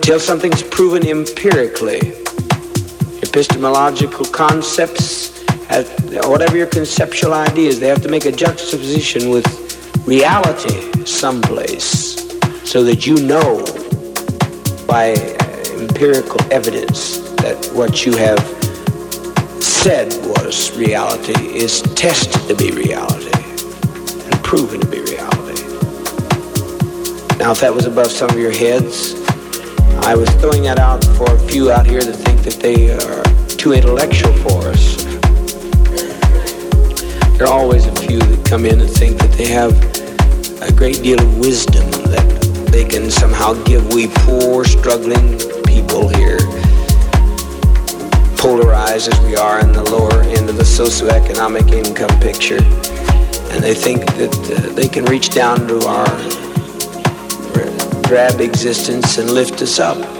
Until something's proven empirically. Epistemological concepts, whatever your conceptual ideas, they have to make a juxtaposition with reality someplace so that you know by empirical evidence that what you have said was reality is tested to be reality and proven to be reality. Now, if that was above some of your heads, I was throwing that out for a few out here that think that they are too intellectual for us. There are always a few that come in and think that they have a great deal of wisdom that they can somehow give we poor, struggling people here, polarized as we are in the lower end of the socioeconomic income picture. And they think that uh, they can reach down to our drab existence and lift us up.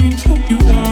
change who you are.